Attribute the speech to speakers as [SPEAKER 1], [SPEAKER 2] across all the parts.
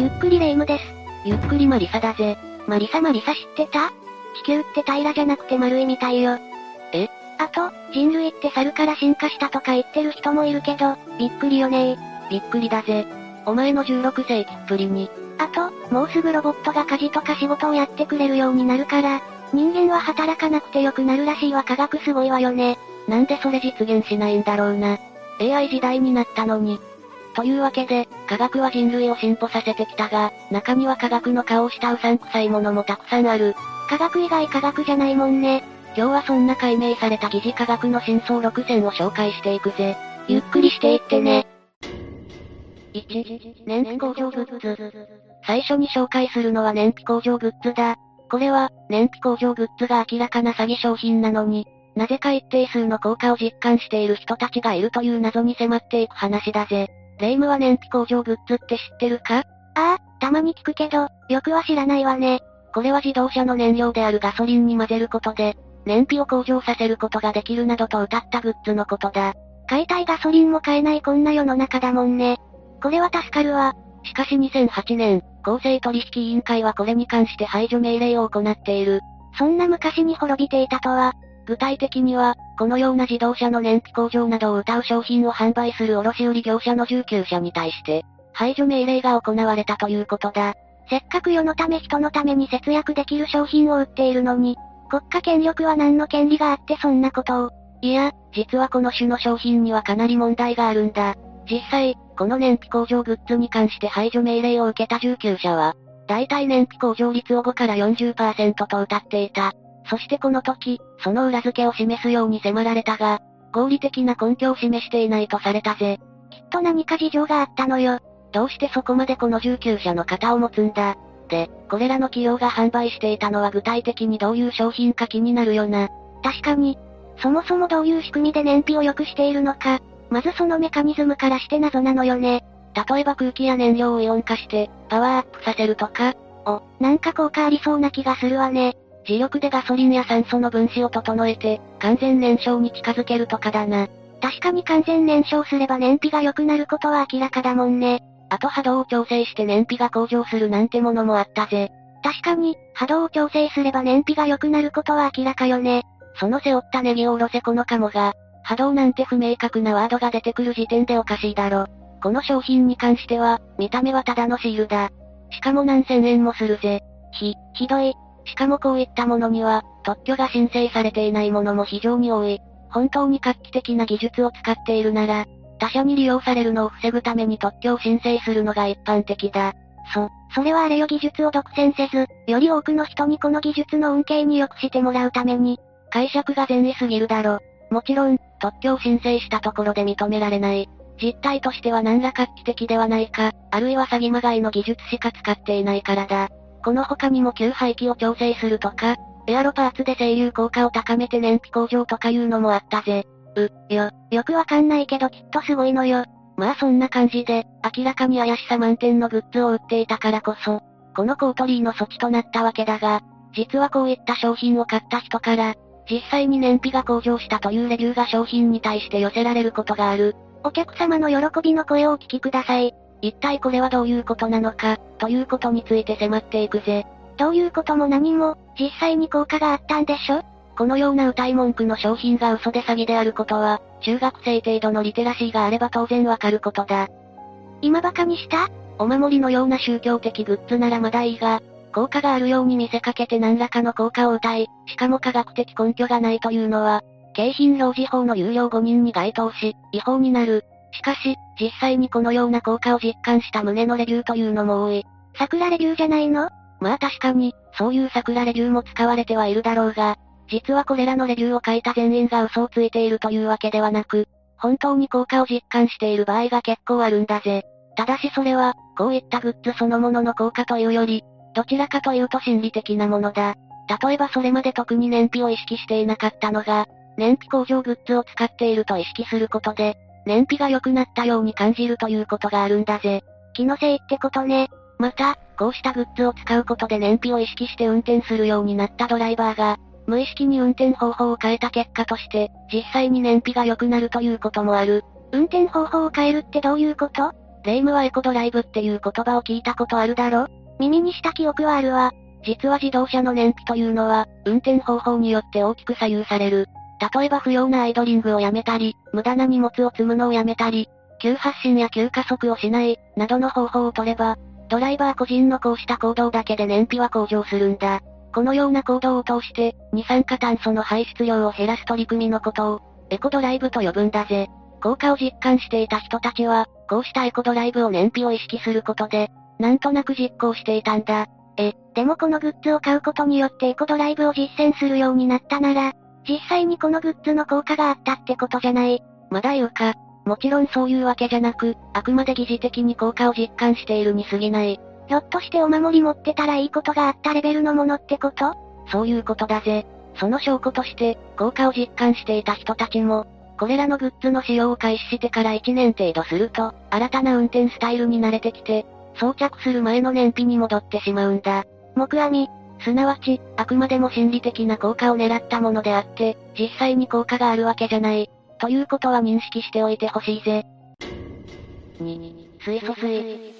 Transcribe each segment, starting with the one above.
[SPEAKER 1] ゆっくりレ夢ムです。
[SPEAKER 2] ゆっくりマリサだぜ。
[SPEAKER 1] マリサマリサ知ってた？地球って平らじゃなくて丸いみたいよ。
[SPEAKER 2] え？
[SPEAKER 1] あと、人類って猿から進化したとか言ってる人もいるけど、びっくりよね
[SPEAKER 2] びっくりだぜ。お前の16世紀っぷりに。
[SPEAKER 1] あと、もうすぐロボットが家事とか仕事をやってくれるようになるから、人間は働かなくてよくなるらしいわ科学すごいわよね。
[SPEAKER 2] なんでそれ実現しないんだろうな。AI 時代になったのに。というわけで、科学は人類を進歩させてきたが、中には科学の顔をしたうさんくさいものもたくさんある。
[SPEAKER 1] 科学以外科学じゃないもんね。
[SPEAKER 2] 今日はそんな解明された疑似科学の真相6選を紹介していくぜ。ゆっくりしていってね。1、燃費向上グッズ。最初に紹介するのは燃費向上グッズだ。これは、燃費向上グッズが明らかな詐欺商品なのに、なぜか一定数の効果を実感している人たちがいるという謎に迫っていく話だぜ。レイムは燃費向上グッズって知ってるか？
[SPEAKER 1] ああ、たまに聞くけど、よくは知らないわね。
[SPEAKER 2] これは自動車の燃料であるガソリンに混ぜることで、燃費を向上させることができるなどと謳ったグッズのことだ。
[SPEAKER 1] 買いたいガソリンも買えないこんな世の中だもんね。これは助かるわ。
[SPEAKER 2] しかし2008年、公正取引委員会はこれに関して排除命令を行っている。
[SPEAKER 1] そんな昔に滅びていたとは、
[SPEAKER 2] 具体的には、このような自動車の燃費向上などを謳う商品を販売する卸売業者の19社に対して、排除命令が行われたということだ。
[SPEAKER 1] せっかく世のため人のために節約できる商品を売っているのに、国家権力は何の権利があってそんなことを。
[SPEAKER 2] いや、実はこの種の商品にはかなり問題があるんだ。実際、この燃費向上グッズに関して排除命令を受けた19社は、大体燃費向上率を5から40%と謳っていた。そしてこの時、その裏付けを示すように迫られたが、合理的な根拠を示していないとされたぜ。
[SPEAKER 1] きっと何か事情があったのよ。
[SPEAKER 2] どうしてそこまでこの19社の型を持つんだ。で、これらの企業が販売していたのは具体的にどういう商品か気になるよな。
[SPEAKER 1] 確かに。そもそもどういう仕組みで燃費を良くしているのか、まずそのメカニズムからして謎なのよね。
[SPEAKER 2] 例えば空気や燃料をイオン化して、パワーアップさせるとか。
[SPEAKER 1] お、なんか効果ありそうな気がするわね。
[SPEAKER 2] 磁力でガソリンや酸素の分子を整えて、完全燃焼に近づけるとかだな。
[SPEAKER 1] 確かに完全燃焼すれば燃費が良くなることは明らかだもんね。
[SPEAKER 2] あと波動を調整して燃費が向上するなんてものもあったぜ。
[SPEAKER 1] 確かに、波動を調整すれば燃費が良くなることは明らかよね。
[SPEAKER 2] その背負ったネギを下ろせこのカモが、波動なんて不明確なワードが出てくる時点でおかしいだろ。この商品に関しては、見た目はただのシールだ。しかも何千円もするぜ。
[SPEAKER 1] ひ、ひどい。
[SPEAKER 2] しかもこういったものには、特許が申請されていないものも非常に多い。本当に画期的な技術を使っているなら、他社に利用されるのを防ぐために特許を申請するのが一般的だ。
[SPEAKER 1] そ、それはあれよ技術を独占せず、より多くの人にこの技術の恩恵に良くしてもらうために、
[SPEAKER 2] 解釈が善意すぎるだろ。もちろん、特許を申請したところで認められない。実態としては何ら画期的ではないか、あるいは詐欺まがいの技術しか使っていないからだ。この他にも吸排気を調整するとか、エアロパーツで声優効果を高めて燃費向上とかいうのもあったぜ。
[SPEAKER 1] う、よ、よくわかんないけどきっとすごいのよ。
[SPEAKER 2] まあそんな感じで、明らかに怪しさ満点のグッズを売っていたからこそ、このコートリーの措置となったわけだが、実はこういった商品を買った人から、実際に燃費が向上したというレビューが商品に対して寄せられることがある。
[SPEAKER 1] お客様の喜びの声をお聞きください。
[SPEAKER 2] 一体これはどういうことなのか、ということについて迫っていくぜ。
[SPEAKER 1] どういうことも何も、実際に効果があったんでしょ？
[SPEAKER 2] このような歌い文句の商品が嘘で詐欺であることは、中学生程度のリテラシーがあれば当然わかることだ。
[SPEAKER 1] 今バカにした？
[SPEAKER 2] お守りのような宗教的グッズならまだいいが、効果があるように見せかけて何らかの効果を謳い、しかも科学的根拠がないというのは、景品表示法の有料5人に該当し、違法になる。しかし、実際にこのような効果を実感した旨のレビューというのも多い。
[SPEAKER 1] 桜レビューじゃないの？
[SPEAKER 2] まあ確かに、そういう桜レビューも使われてはいるだろうが、実はこれらのレビューを書いた全員が嘘をついているというわけではなく、本当に効果を実感している場合が結構あるんだぜ。ただしそれは、こういったグッズそのものの効果というより、どちらかというと心理的なものだ。例えばそれまで特に燃費を意識していなかったのが、燃費向上グッズを使っていると意識することで、燃費が良くなったように感じるということがあるんだぜ。
[SPEAKER 1] 気のせいってことね。
[SPEAKER 2] また、こうしたグッズを使うことで燃費を意識して運転するようになったドライバーが、無意識に運転方法を変えた結果として、実際に燃費が良くなるということもある。
[SPEAKER 1] 運転方法を変えるってどういうこと？
[SPEAKER 2] レイムはエコドライブっていう言葉を聞いたことあるだろ？
[SPEAKER 1] 耳にした記憶はあるわ。
[SPEAKER 2] 実は自動車の燃費というのは、運転方法によって大きく左右される。例えば不要なアイドリングをやめたり、無駄な荷物を積むのをやめたり、急発進や急加速をしない、などの方法を取れば、ドライバー個人のこうした行動だけで燃費は向上するんだ。このような行動を通して、二酸化炭素の排出量を減らす取り組みのことを、エコドライブと呼ぶんだぜ。効果を実感していた人たちは、こうしたエコドライブを燃費を意識することで、なんとなく実行していたんだ。
[SPEAKER 1] え、でもこのグッズを買うことによってエコドライブを実践するようになったなら、実際にこのグッズの効果があったってことじゃない。
[SPEAKER 2] まだ言うか。もちろんそういうわけじゃなく、あくまで疑似的に効果を実感しているに過ぎない。
[SPEAKER 1] ひょっとしてお守り持ってたらいいことがあったレベルのものってこと？
[SPEAKER 2] そういうことだぜ。その証拠として、効果を実感していた人たちも、これらのグッズの使用を開始してから1年程度すると、新たな運転スタイルに慣れてきて、装着する前の燃費に戻ってしまうんだ。
[SPEAKER 1] 木阿弥、
[SPEAKER 2] すなわち、あくまでも心理的な効果を狙ったものであって、実際に効果があるわけじゃない。ということは認識しておいてほしいぜ。水素水。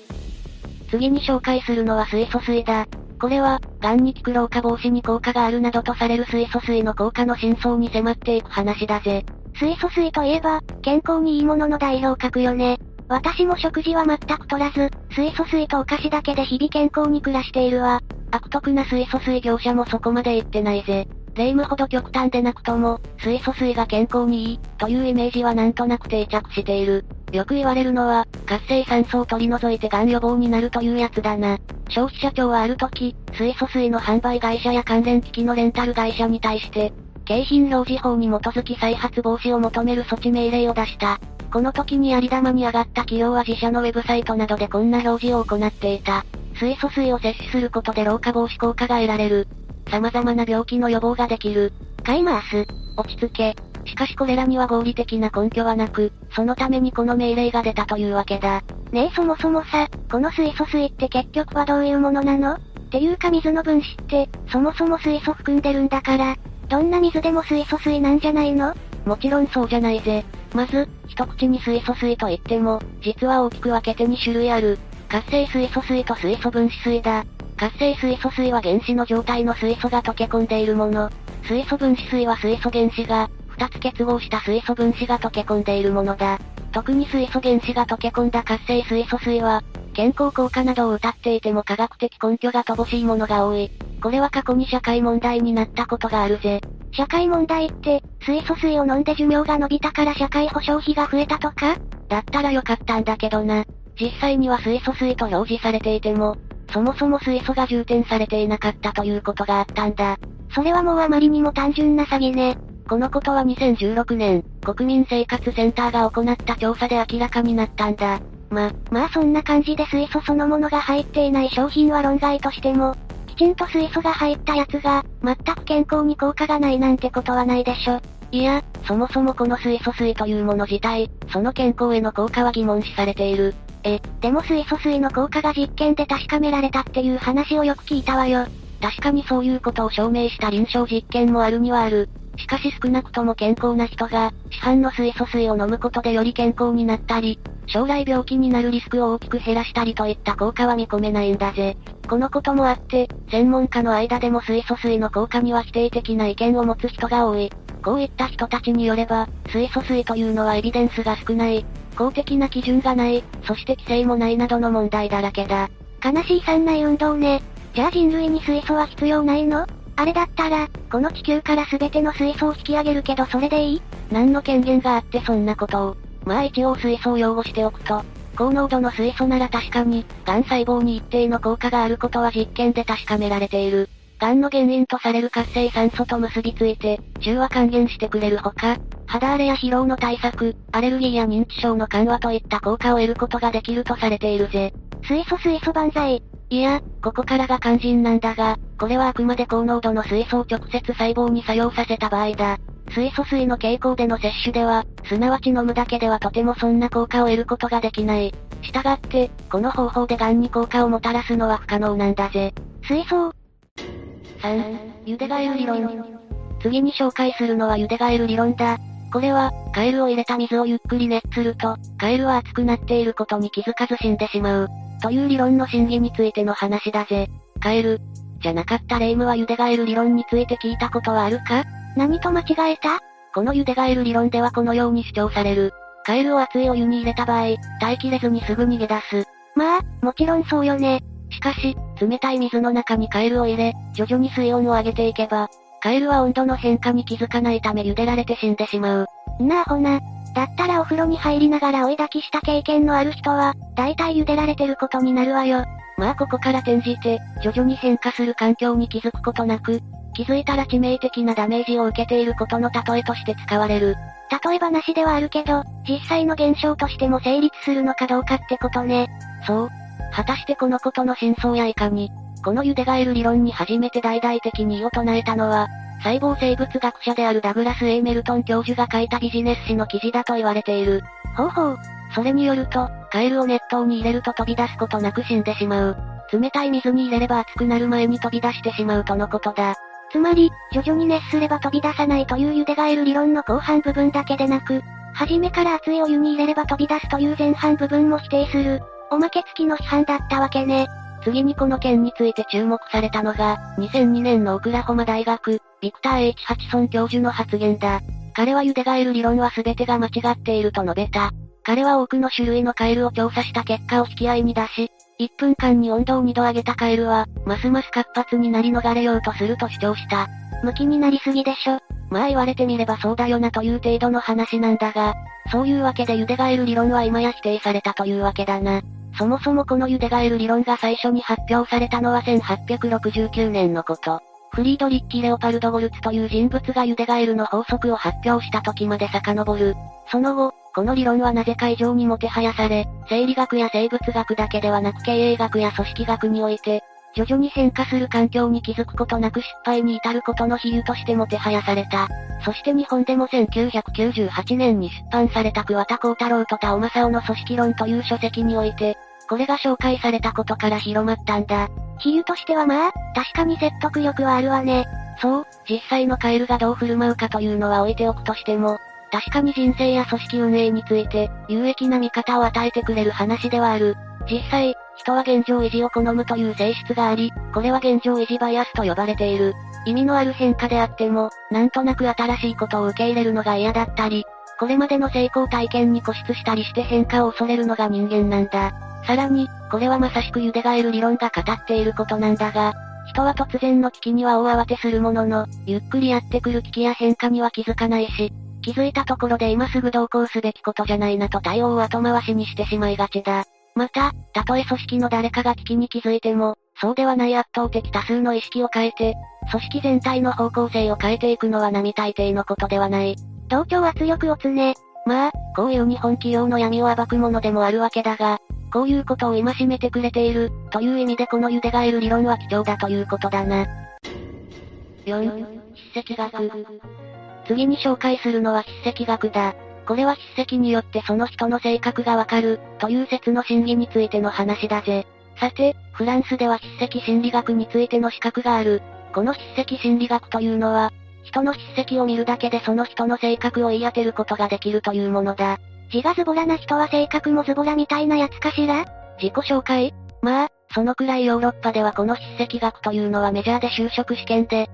[SPEAKER 2] 次に紹介するのは水素水だ。これは、癌に効く老化防止に効果があるなどとされる水素水の効果の真相に迫っていく話だぜ。
[SPEAKER 1] 水素水といえば、健康にいいものの代表格よね。私も食事は全く取らず、水素水とお菓子だけで日々健康に暮らしているわ。
[SPEAKER 2] 悪徳な水素水業者もそこまで言ってないぜ。霊夢ほど極端でなくとも、水素水が健康にいい、というイメージはなんとなく定着している。よく言われるのは、活性酸素を取り除いて癌予防になるというやつだな。消費者庁はある時、水素水の販売会社や関連機器のレンタル会社に対して、景品表示法に基づき再発防止を求める措置命令を出した。この時にあり玉に上がった企業は自社のウェブサイトなどでこんな表示を行っていた。水素水を摂取することで老化防止効果が得られる。様々な病気の予防ができる。
[SPEAKER 1] 買います。
[SPEAKER 2] 落ち着け。しかしこれらには合理的な根拠はなく、そのためにこの命令が出たというわけだ。
[SPEAKER 1] ねえそもそもさ、この水素水って結局はどういうものなの？っていうか水の分子って、そもそも水素含んでるんだから、どんな水でも水素水なんじゃないの？
[SPEAKER 2] もちろんそうじゃないぜ。まず、一口に水素水と言っても、実は大きく分けて2種類ある。活性水素水と水素分子水だ。活性水素水は原子の状態の水素が溶け込んでいるもの。水素分子水は水素原子が、2つ結合した水素分子が溶け込んでいるものだ。特に水素原子が溶け込んだ活性水素水は、健康効果などを謳っていても科学的根拠が乏しいものが多い。これは過去に社会問題になったことがあるぜ。
[SPEAKER 1] 社会問題って、水素水を飲んで寿命が伸びたから社会保障費が増えたとか？
[SPEAKER 2] だったらよかったんだけどな。実際には水素水と表示されていても、そもそも水素が充填されていなかったということがあったんだ。
[SPEAKER 1] それはもうあまりにも単純な詐欺ね。
[SPEAKER 2] このことは2016年、国民生活センターが行った調査で明らかになったんだ。
[SPEAKER 1] ま、まあそんな感じで水素そのものが入っていない商品は論外としても、きちんと水素が入ったやつが、全く健康に効果がないなんてことはないでしょ。
[SPEAKER 2] いや、そもそもこの水素水というもの自体、その健康への効果は疑問視されている。
[SPEAKER 1] え、でも水素水の効果が実験で確かめられたっていう話をよく聞いたわよ。
[SPEAKER 2] 確かにそういうことを証明した臨床実験もあるにはある。しかし少なくとも健康な人が、市販の水素水を飲むことでより健康になったり、将来病気になるリスクを大きく減らしたりといった効果は見込めないんだぜ。このこともあって、専門家の間でも水素水の効果には否定的な意見を持つ人が多い。こういった人たちによれば、水素水というのはエビデンスが少ない、公的な基準がない、そして規制もないなどの問題だらけだ。
[SPEAKER 1] 悲しい三内運動ね。じゃあ人類に水素は必要ないの？あれだったら、この地球から全ての水素を引き上げるけどそれでいい？
[SPEAKER 2] 何の権限があってそんなことを。まあ一応水素を擁護しておくと、高濃度の水素なら確かに、癌細胞に一定の効果があることは実験で確かめられている。癌の原因とされる活性酸素と結びついて、中和還元してくれるほか、肌荒れや疲労の対策、アレルギーや認知症の緩和といった効果を得ることができるとされているぜ。
[SPEAKER 1] 水素水素万歳。
[SPEAKER 2] いや、ここからが肝心なんだが、これはあくまで高濃度の水素を直接細胞に作用させた場合だ。水素水の傾向での摂取では、すなわち飲むだけではとてもそんな効果を得ることができない。したがって、この方法で癌に効果をもたらすのは不可能なんだぜ。
[SPEAKER 1] 水素
[SPEAKER 2] 3、茹でガエル理論。次に紹介するのは茹でガエル理論だ。これは、カエルを入れた水をゆっくり熱すると、カエルは熱くなっていることに気づかず死んでしまう。という理論の真偽についての話だぜ。カエル。じゃなかったレイムは茹でガエル理論について聞いたことはあるか？
[SPEAKER 1] 何と間違えた？
[SPEAKER 2] この茹でガエル理論ではこのように主張される。カエルを熱いお湯に入れた場合、耐えきれずにすぐ逃げ出す。
[SPEAKER 1] まあ、もちろんそうよね。
[SPEAKER 2] しかし、冷たい水の中にカエルを入れ、徐々に水温を上げていけば、カエルは温度の変化に気づかないため茹でられて死んでしまう。
[SPEAKER 1] なあほな。だったらお風呂に入りながら追い抱きした経験のある人は、大体茹でられてることになるわよ。
[SPEAKER 2] まあここから転じて、徐々に変化する環境に気づくことなく、気づいたら致命的なダメージを受けていることの例えとして使われる。
[SPEAKER 1] 例え話ではあるけど、実際の現象としても成立するのかどうかってことね。
[SPEAKER 2] そう。果たしてこのことの真相やいかに、この茹でガエル理論に初めて大々的に異を唱えたのは、細胞生物学者であるダグラス・エイメルトン教授が書いたビジネス誌の記事だと言われている。
[SPEAKER 1] ほうほう。
[SPEAKER 2] それによると、カエルを熱湯に入れると飛び出すことなく死んでしまう。冷たい水に入れれば熱くなる前に飛び出してしまうとのことだ。
[SPEAKER 1] つまり、徐々に熱すれば飛び出さないという茹でガエル理論の後半部分だけでなく、初めから熱いお湯に入れれば飛び出すという前半部分も否定する、おまけ付きの批判だったわけね。
[SPEAKER 2] 次にこの件について注目されたのが、2002年のオクラホマ大学、ビクター H. ハチソン教授の発言だ。彼は茹でガエル理論は全てが間違っていると述べた。彼は多くの種類のカエルを調査した結果を引き合いに出し、1分間に温度を2度上げたカエルは、ますます活発になり逃れようとすると主張した。
[SPEAKER 1] 向きになりすぎでしょ。
[SPEAKER 2] まあ言われてみればそうだよなという程度の話なんだが、そういうわけで茹でガエル理論は今や否定されたというわけだな。そもそもこの茹でガエル理論が最初に発表されたのは1869年のこと。フリードリッキ・レオパルド・ゴルツという人物が茹でガエルの法則を発表した時まで遡る。その後、この理論はなぜか異常にもてはやされ、生理学や生物学だけではなく経営学や組織学において、徐々に変化する環境に気づくことなく失敗に至ることの比喩としてもてはやされた。そして日本でも1998年に出版された桑田幸太郎と田尾正夫の組織論という書籍において、これが紹介されたことから広まったんだ。
[SPEAKER 1] 比喩としてはまあ、確かに説得力はあるわね。
[SPEAKER 2] そう、実際のカエルがどう振る舞うかというのは置いておくとしても、確かに人生や組織運営について、有益な見方を与えてくれる話ではある。実際、人は現状維持を好むという性質があり、これは現状維持バイアスと呼ばれている。意味のある変化であっても、なんとなく新しいことを受け入れるのが嫌だったり、これまでの成功体験に固執したりして変化を恐れるのが人間なんだ。さらに、これはまさしく茹でガエル理論が語っていることなんだが、人は突然の危機には大慌てするものの、ゆっくりやってくる危機や変化には気づかないし、気づいたところで今すぐ同行すべきことじゃないなと対応を後回しにしてしまいがちだ。また、たとえ組織の誰かが危機に気づいても、そうではない圧倒的多数の意識を変えて、組織全体の方向性を変えていくのは並大抵のことではない。
[SPEAKER 1] 同調圧力をつね。
[SPEAKER 2] まあ、こういう日本企業の闇を暴くものでもあるわけだが、こういうことを戒めてくれている、という意味でこの茹でガエル理論は貴重だということだな。4、筆跡学。次に紹介するのは筆跡学だ。これは筆跡によってその人の性格がわかる、という説の真偽についての話だぜ。さて、フランスでは筆跡心理学についての資格がある。この筆跡心理学というのは、人の筆跡を見るだけでその人の性格を言い当てることができるというものだ。
[SPEAKER 1] 字がズボラな人は性格もズボラみたいなやつかしら？
[SPEAKER 2] 自己紹介？まあ、そのくらいヨーロッパではこの筆跡学というのはメジャーで就職試験で、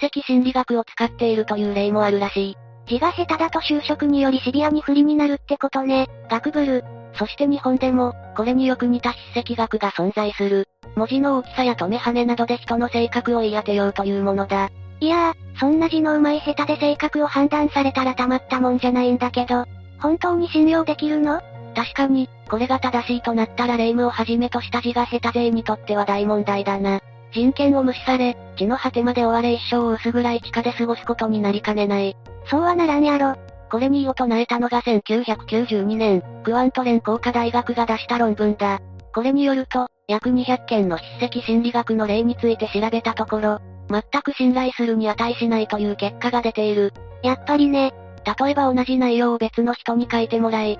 [SPEAKER 2] 筆跡心理学を使っているという例もあるらしい。
[SPEAKER 1] 字が下手だと就職によりシビアに不利になるってことね。学ブル。
[SPEAKER 2] そして日本でも、これによく似た筆跡学が存在する。文字の大きさや止め跳ねなどで人の性格を言い当てようというものだ。
[SPEAKER 1] いやー、そんな字の上手い下手で性格を判断されたらたまったもんじゃないんだけど、本当に信用できるの？
[SPEAKER 2] 確かに、これが正しいとなったら霊夢をはじめとした字が下手勢にとっては大問題だな。人権を無視され、地の果てまで追われ一生を薄暗い地下で過ごすことになりかねない。
[SPEAKER 1] そうはならんやろ。
[SPEAKER 2] これに異を唱えたのが1992年、クワントレン工科大学が出した論文だ。これによると、約200件の筆跡心理学の例について調べたところ、全く信頼するに値しないという結果が出ている。
[SPEAKER 1] やっぱりね。
[SPEAKER 2] 例えば同じ内容を別の人に書いてもらい、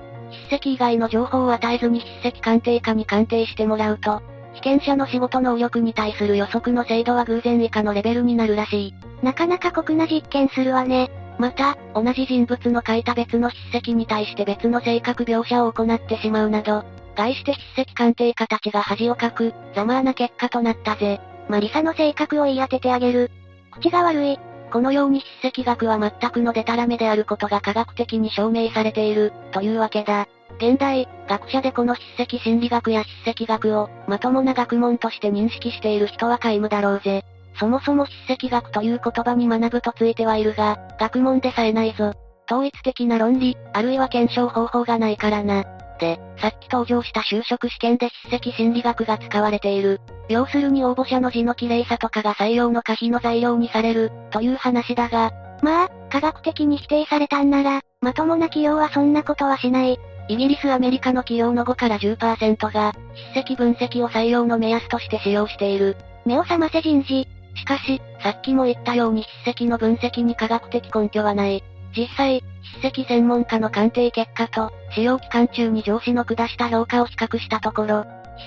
[SPEAKER 2] 筆跡以外の情報を与えずに筆跡鑑定家に鑑定してもらうと、被験者の仕事能力に対する予測の精度は偶然以下のレベルになるらしい。
[SPEAKER 1] なかなか酷な実験するわね。
[SPEAKER 2] また、同じ人物の書いた別の筆跡に対して別の性格描写を行ってしまうなど、外して筆跡鑑定家たちが恥をかく、ざまあな結果となったぜ。
[SPEAKER 1] マリサの性格を言い当ててあげる。口が悪い。
[SPEAKER 2] このように筆跡学は全くのデタラメであることが科学的に証明されている、というわけだ。現代、学者でこの筆跡心理学や筆跡学を、まともな学問として認識している人は皆無だろうぜ。そもそも筆跡学という言葉に学ぶとついてはいるが、学問でさえないぞ。統一的な論理、あるいは検証方法がないからな。で、さっき登場した就職試験で筆跡心理学が使われている。要するに応募者の字の綺麗さとかが採用の可否の材料にされる、という話だが。
[SPEAKER 1] まあ、科学的に否定されたんなら、まともな企業はそんなことはしない。
[SPEAKER 2] イギリス、アメリカの企業の5から10%が、筆跡分析を採用の目安として使用している。
[SPEAKER 1] 目を覚ませ人事。
[SPEAKER 2] しかし、さっきも言ったように筆跡の分析に科学的根拠はない。実際、筆跡専門家の鑑定結果と、使用期間中に上司の下した評価を比較したところ、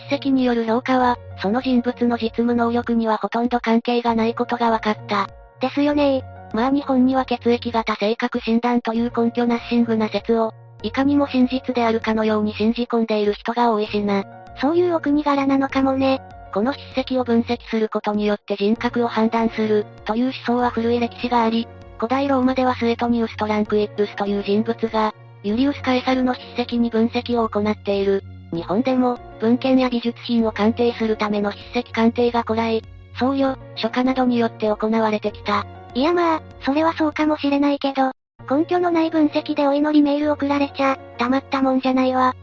[SPEAKER 2] 筆跡による評価は、その人物の実務能力にはほとんど関係がないことが分かった。
[SPEAKER 1] ですよね
[SPEAKER 2] まあ日本には血液型性格診断という根拠ナッシングな説を、いかにも真実であるかのように信じ込んでいる人が多いしな。
[SPEAKER 1] そういうお国柄なのかもね。
[SPEAKER 2] この筆跡を分析することによって人格を判断する、という思想は古い歴史があり、古代ローマではスエトニウス・トランクイップスという人物が、ユリウス・カエサルの筆跡に分析を行っている。日本でも、文献や美術品を鑑定するための筆跡鑑定が古来、僧侶、書家などによって行われてきた。
[SPEAKER 1] いやまあ、それはそうかもしれないけど、根拠のない分析でお祈りメール送られちゃ、たまったもんじゃないわ。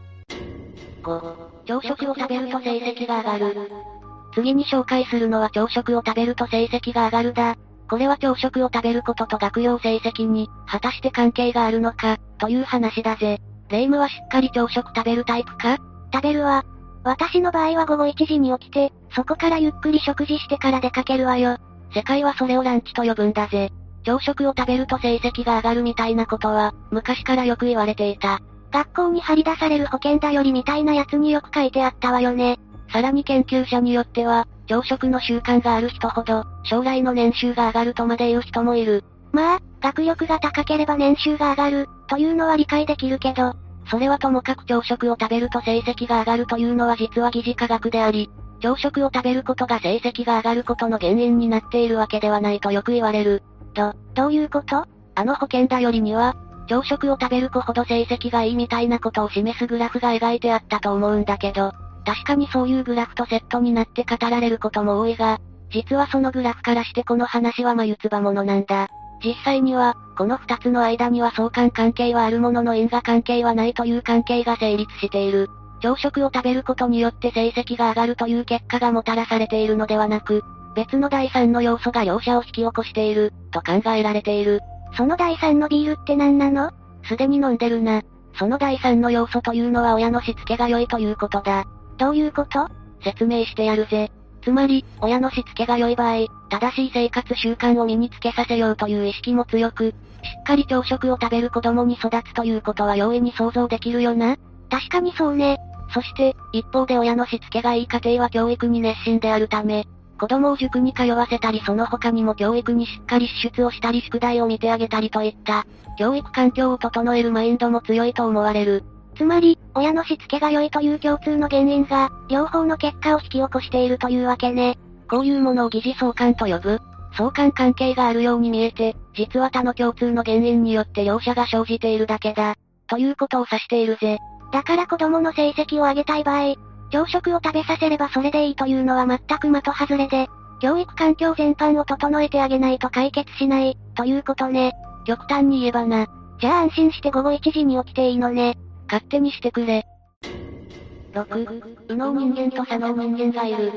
[SPEAKER 2] 5、朝食を食べると成績が上がる。次に紹介するのは朝食を食べると成績が上がるだ。これは朝食を食べることと学用成績に、果たして関係があるのか、という話だぜ。レイムはしっかり朝食食べるタイプか？
[SPEAKER 1] 食べるわ。私の場合は午後1時に起きて、そこからゆっくり食事してから出かけるわよ。
[SPEAKER 2] 世界はそれをランチと呼ぶんだぜ。朝食を食べると成績が上がるみたいなことは、昔からよく言われていた。
[SPEAKER 1] 学校に張り出される保険だよりみたいなやつによく書いてあったわよね。
[SPEAKER 2] さらに研究者によっては、朝食の習慣がある人ほど、将来の年収が上がるとまで言う人もいる。
[SPEAKER 1] まあ、学力が高ければ年収が上がる、というのは理解できるけど、
[SPEAKER 2] それはともかく朝食を食べると成績が上がるというのは実は疑似科学であり、朝食を食べることが成績が上がることの原因になっているわけではないとよく言われる。
[SPEAKER 1] ど、どういうこと？
[SPEAKER 2] あの保険だよりには、朝食を食べる子ほど成績がいいみたいなことを示すグラフが描いてあったと思うんだけど、確かにそういうグラフとセットになって語られることも多いが、実はそのグラフからしてこの話は眉唾物なんだ。実際には、この二つの間には相関関係はあるものの因果関係はないという関係が成立している。朝食を食べることによって成績が上がるという結果がもたらされているのではなく、別の第三の要素が両者を引き起こしている、と考えられている。
[SPEAKER 1] その第三のビールって何なの？
[SPEAKER 2] すでに飲んでるな。その第三の要素というのは親のしつけが良いということだ。
[SPEAKER 1] どういうこと？
[SPEAKER 2] 説明してやるぜ。つまり、親のしつけが良い場合、正しい生活習慣を身につけさせようという意識も強く、しっかり朝食を食べる子供に育つということは容易に想像できるよな。
[SPEAKER 1] 確かにそうね。
[SPEAKER 2] そして、一方で親のしつけがいい家庭は教育に熱心であるため、子供を塾に通わせたりその他にも教育にしっかり支出をしたり宿題を見てあげたりといった、教育環境を整えるマインドも強いと思われる。
[SPEAKER 1] つまり、親のしつけが良いという共通の原因が、両方の結果を引き起こしているというわけね。
[SPEAKER 2] こういうものを疑似相関と呼ぶ。相関関係があるように見えて、実は他の共通の原因によって両者が生じているだけだ。ということを指しているぜ。
[SPEAKER 1] だから子供の成績を上げたい場合、朝食を食べさせればそれでいいというのは全く的外れで、教育環境全般を整えてあげないと解決しない、ということね。
[SPEAKER 2] 極端に言えばな。
[SPEAKER 1] じゃあ安心して午後1時に起きていいのね。
[SPEAKER 2] 勝手にしてくれ。6、右脳人間と左脳人間がいる。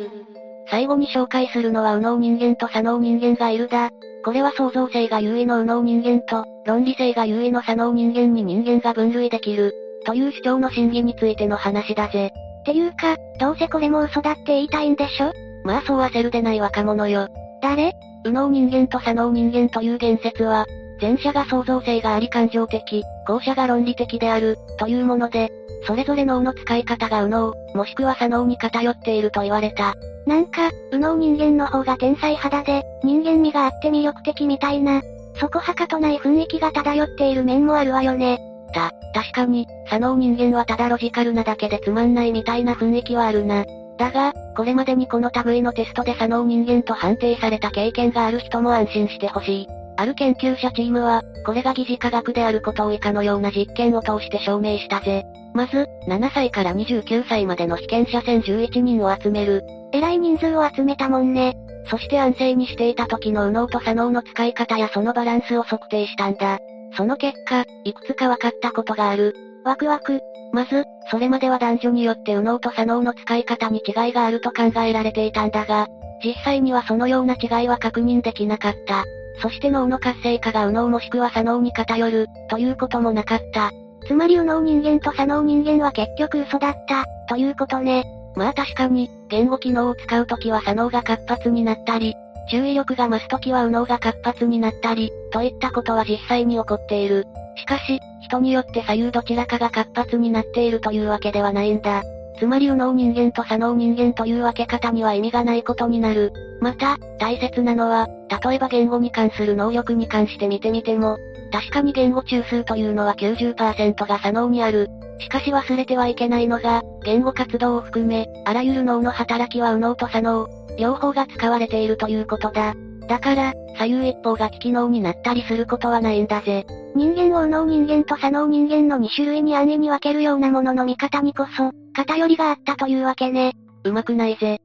[SPEAKER 2] 最後に紹介するのは右脳人間と左脳人間がいるだ。これは創造性が優位の右脳人間と、論理性が優位の左脳人間に人間が分類できる、という主張の真偽についての話だぜ。
[SPEAKER 1] っていうか、どうせこれも嘘だって言いたいんでしょ？
[SPEAKER 2] まあそう焦るでない若者よ。
[SPEAKER 1] 誰？
[SPEAKER 2] 右脳人間と左脳人間という言説は、前者が創造性があり感情的、後者が論理的である、というもので、それぞれ脳の使い方が右脳、もしくは左脳に偏っていると言われた。
[SPEAKER 1] なんか、右脳人間の方が天才肌で、人間味があって魅力的みたいな、そこはかとない雰囲気が漂っている面もあるわよね。
[SPEAKER 2] た、確かに、左脳人間はただロジカルなだけでつまんないみたいな雰囲気はあるな。だが、これまでにこの類のテストで左脳人間と判定された経験がある人も安心してほしい。ある研究者チームは、これが疑似科学であることを以下のような実験を通して証明したぜ。まず、7歳から29歳までの被験者1011人を集める。
[SPEAKER 1] えらい人数を集めたもんね。
[SPEAKER 2] そして安静にしていた時の右脳と左脳の使い方やそのバランスを測定したんだ。その結果、いくつか分かったことがある。
[SPEAKER 1] ワクワク。
[SPEAKER 2] まず、それまでは男女によって右脳と左脳の使い方に違いがあると考えられていたんだが、実際にはそのような違いは確認できなかった。そして脳の活性化が右脳もしくは左脳に偏る、ということもなかった。
[SPEAKER 1] つまり右脳人間と左脳人間は結局嘘だった、ということね。
[SPEAKER 2] まあ確かに、言語機能を使うときは左脳が活発になったり、注意力が増すときは右脳が活発になったり、といったことは実際に起こっている。しかし、人によって左右どちらかが活発になっているというわけではないんだ。つまり右脳人間と左脳人間という分け方には意味がないことになる。また、大切なのは、例えば言語に関する能力に関して見てみても、確かに言語中枢というのは90%が左脳にある。しかし忘れてはいけないのが、言語活動を含め、あらゆる脳の働きは右脳と左脳、両方が使われているということだ。だから、左右一方が機能になったりすることはないんだぜ。
[SPEAKER 1] 人間を右脳人間と左脳人間の2種類に安易に分けるようなものの見方にこそ、偏りがあったというわけね。
[SPEAKER 2] うまくないぜ。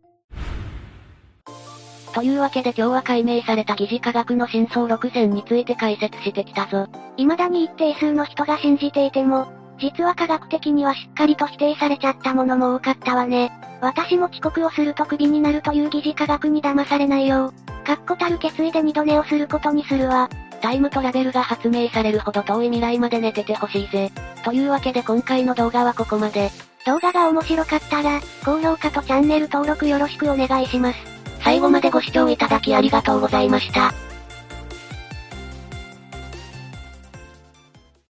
[SPEAKER 2] というわけで今日は解明された疑似科学の真相6選について解説してきたぞ。
[SPEAKER 1] 未だに一定数の人が信じていても、実は科学的にはしっかりと否定されちゃったものも多かったわね。私も遅刻をするとクビになるという疑似科学に騙されないよう、確固たる決意で二度寝をすることにするわ。
[SPEAKER 2] タイムトラベルが発明されるほど遠い未来まで寝ててほしいぜ。というわけで今回の動画はここまで。
[SPEAKER 1] 動画が面白かったら、高評価とチャンネル登録よろしくお願いします。
[SPEAKER 2] 最後までご視聴いただきありがとうございました。